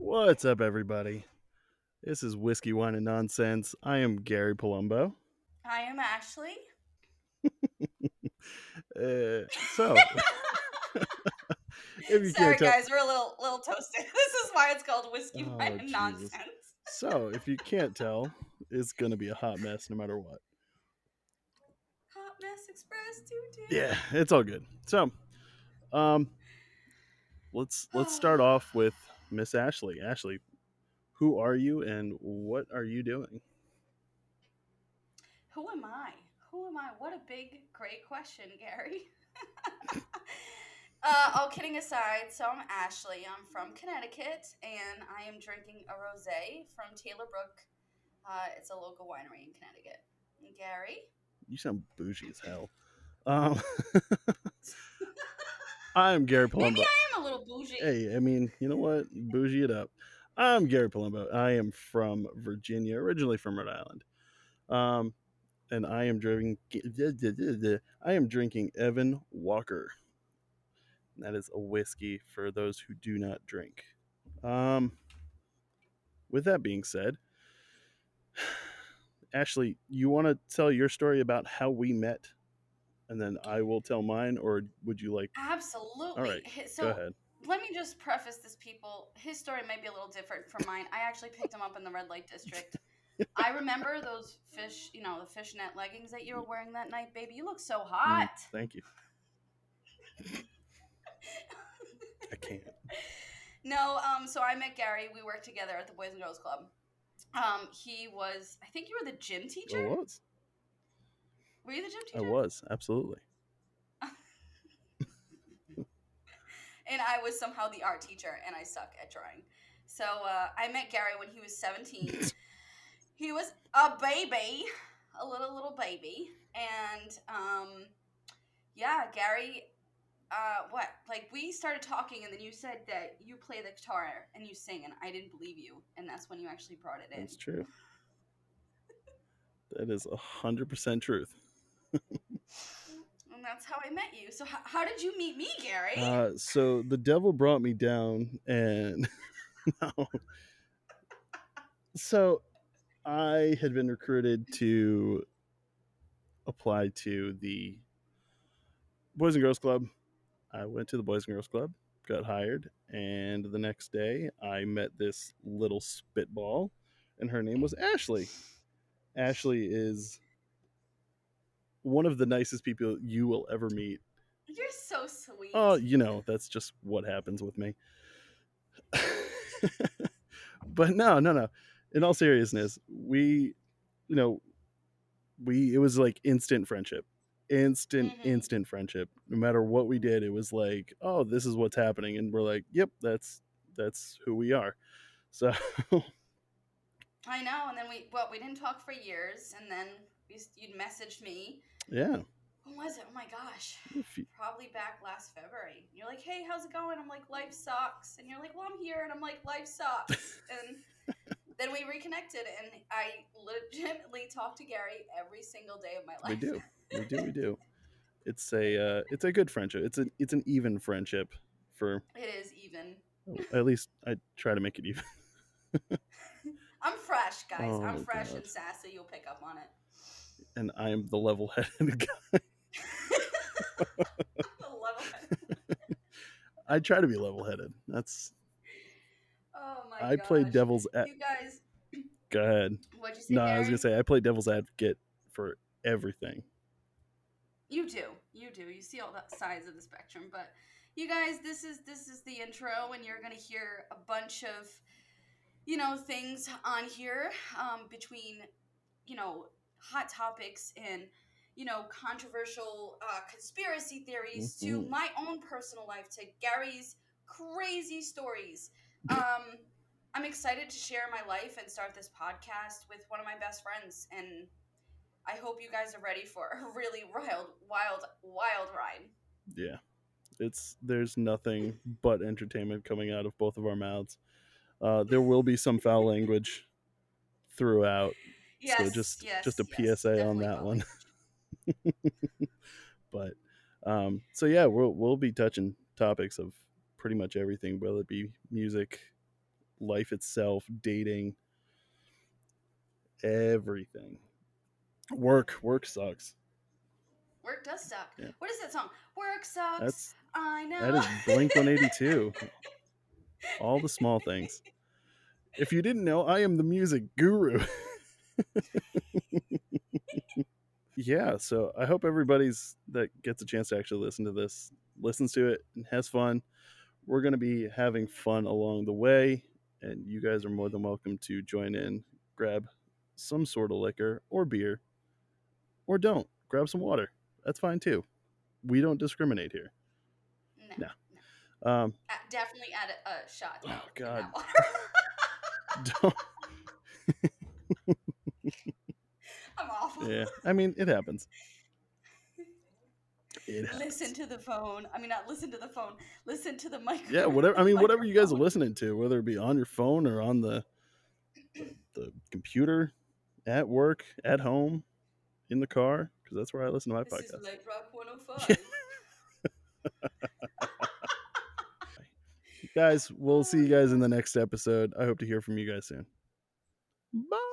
What's up, everybody? This is Whiskey, Wine, and Nonsense. I am Gary Palumbo. I am Ashley. Uh, so, if you Sorry, can't tell, guys, we're a little little toasted. This is why it's called whiskey, Oh, wine, and Jesus. nonsense. so if you can't tell, it's gonna be a hot mess no matter what. Hot Mess Express, doo. Yeah, it's all good. So, um, let's let's start off with Miss Ashley. Ashley, who are you and what are you doing? Who am I? Who am I? What a big, great question, Gary. uh, all kidding aside, so I'm Ashley. I'm from Connecticut, and I am drinking a rosé from Taylor Brook. Uh, it's a local winery in Connecticut. And Gary. You sound bougie as hell. Um, I'm Gary Palumbo. Maybe I am little bougie. Hey, I mean, you know what? Bougie it up. I'm Gary Palumbo. I am from Virginia, originally from Rhode Island. Um, and I am drinking. I am drinking Evan Walker. That is a whiskey for those who do not drink. Um, with that being said, Ashley, you want to tell your story about how we met, and then I will tell mine, or would you like? Absolutely. All right, So Go ahead. Let me just preface this, people. His story may be a little different from mine. I actually picked him up in the red light district. I remember those fish, you know, the fishnet leggings that you were wearing that night, baby. You look so Mm, hot. thank you. I can't. no, um, so I met Gary. We worked together at the Boys and Girls Club. Um, he was, I think you were the gym I teacher. was. Were you the gym teacher? I was absolutely. And I was somehow the art teacher, and I suck at drawing. So uh, I met Gary when he was 17. he was a baby, a little little baby, and um, yeah, Gary. Uh, what? Like we started talking, and then you said that you play the guitar and you sing, and I didn't believe you, and that's when you actually brought it in. That's true. That is a hundred percent truth. That's how I met you. So h- how did you meet me, Gary? Uh, so the devil brought me down, and no. So I had been recruited to apply to the Boys and Girls Club. I went to the Boys and Girls Club, got hired, and the next day I met this little spitball, and her name was Ashley. Ashley is one of the nicest people you will ever meet. You're so sweet. Oh, you know, that's just what happens with me. but no, no, no. In all seriousness, we, you know, we, it was like instant friendship. Instant, Mhm. instant friendship. No matter what we did, it was like, oh, this is what's happening. And we're like, yep, that's, that's who we are. So, I know, and then we well, we didn't talk for years, and then you you'd messaged me. Yeah. When was it? Oh my gosh, you- probably back last February. You're like, hey, how's it going? I'm like, life sucks, and you're like, well, I'm here, and I'm like, life sucks, and then we reconnected, and I legitimately talk to Gary every single day of my life. We do. We do. We do. It's a, uh, it's a good friendship. It's an, it's an even friendship for, It is even. at least I try to make it even. I'm fresh, guys. Oh, I'm fresh God. and sassy. You'll pick up on it. And I am the level headed guy. I try to be level headed. That's oh my God. I play devil's ad- You guys, go ahead. what'd you say? No, I was gonna say I play devil's advocate for everything. You do. You do. You see all the sides of the spectrum, but you guys, this is this is the intro and you're going to hear a bunch of you know, things on here um between you know, hot topics and you know, controversial uh, conspiracy theories to Mhm. my own personal life to Gary's crazy stories. Um I'm excited to share my life and start this podcast with one of my best friends and I hope you guys are ready for a really wild, wild, wild ride. Yeah. It's there's nothing but entertainment coming out of both of our mouths. Uh, there will be some foul language throughout, Yes, so just yes, just a yes, PSA on that one. but um, so yeah, we'll we'll be touching topics of pretty much everything, whether it be music, life itself, dating, everything. Work, work sucks. Work does suck. Yeah. What is that song? Work sucks. That's I know. that is Blink 182. All the small things. If you didn't know, I am the music guru. yeah, so I hope everybody's that gets a chance to actually listen to this listens to it and has fun. We're going to be having fun along the way, and you guys are more than welcome to join in, grab some sort of liquor or beer, or don't. Grab some water. That's fine too. We don't discriminate here. no. No. Um, Uh, definitely add a, a shot. Oh, God. don't. yeah, I mean, it happens. It happens. Listen to the phone. I mean, not listen to the phone. Listen to the mic. Yeah, whatever. I mean, whatever you guys are listening to, whether it be on your phone or on the the computer, at work, at home, in the car, because that's where I listen to my This is podcast. Light Rock 105. Guys, we'll see you guys in the next episode. I hope to hear from you guys soon. Bye.